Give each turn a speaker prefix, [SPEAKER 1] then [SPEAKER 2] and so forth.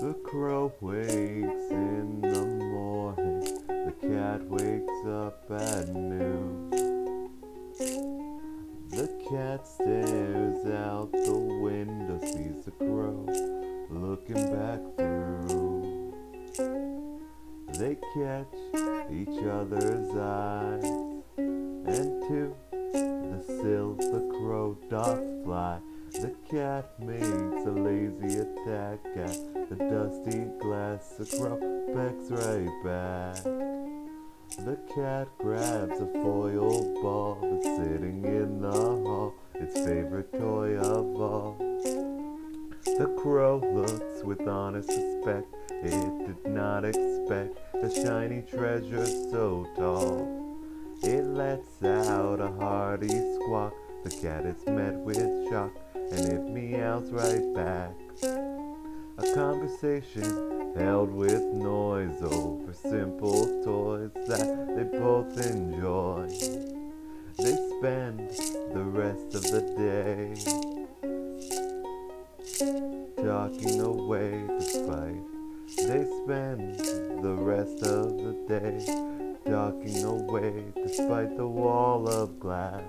[SPEAKER 1] The crow wakes in the morning, the cat wakes up at noon. The cat stares out the window, sees the crow looking back through. They catch each other's eyes, and to the sill the crow doth fly. The cat makes a lazy attack at the dusty glass. The crow backs right back. The cat grabs a foil ball that's sitting in the hall, its favorite toy of all. The crow looks with honest respect. It did not expect a shiny treasure so tall. It lets out a hearty squawk. The cat is met with shock and it meows right back. A conversation held with noise over simple toys that they both enjoy. They spend the rest of the day talking away despite they spend the rest of the day talking away despite the wall of glass.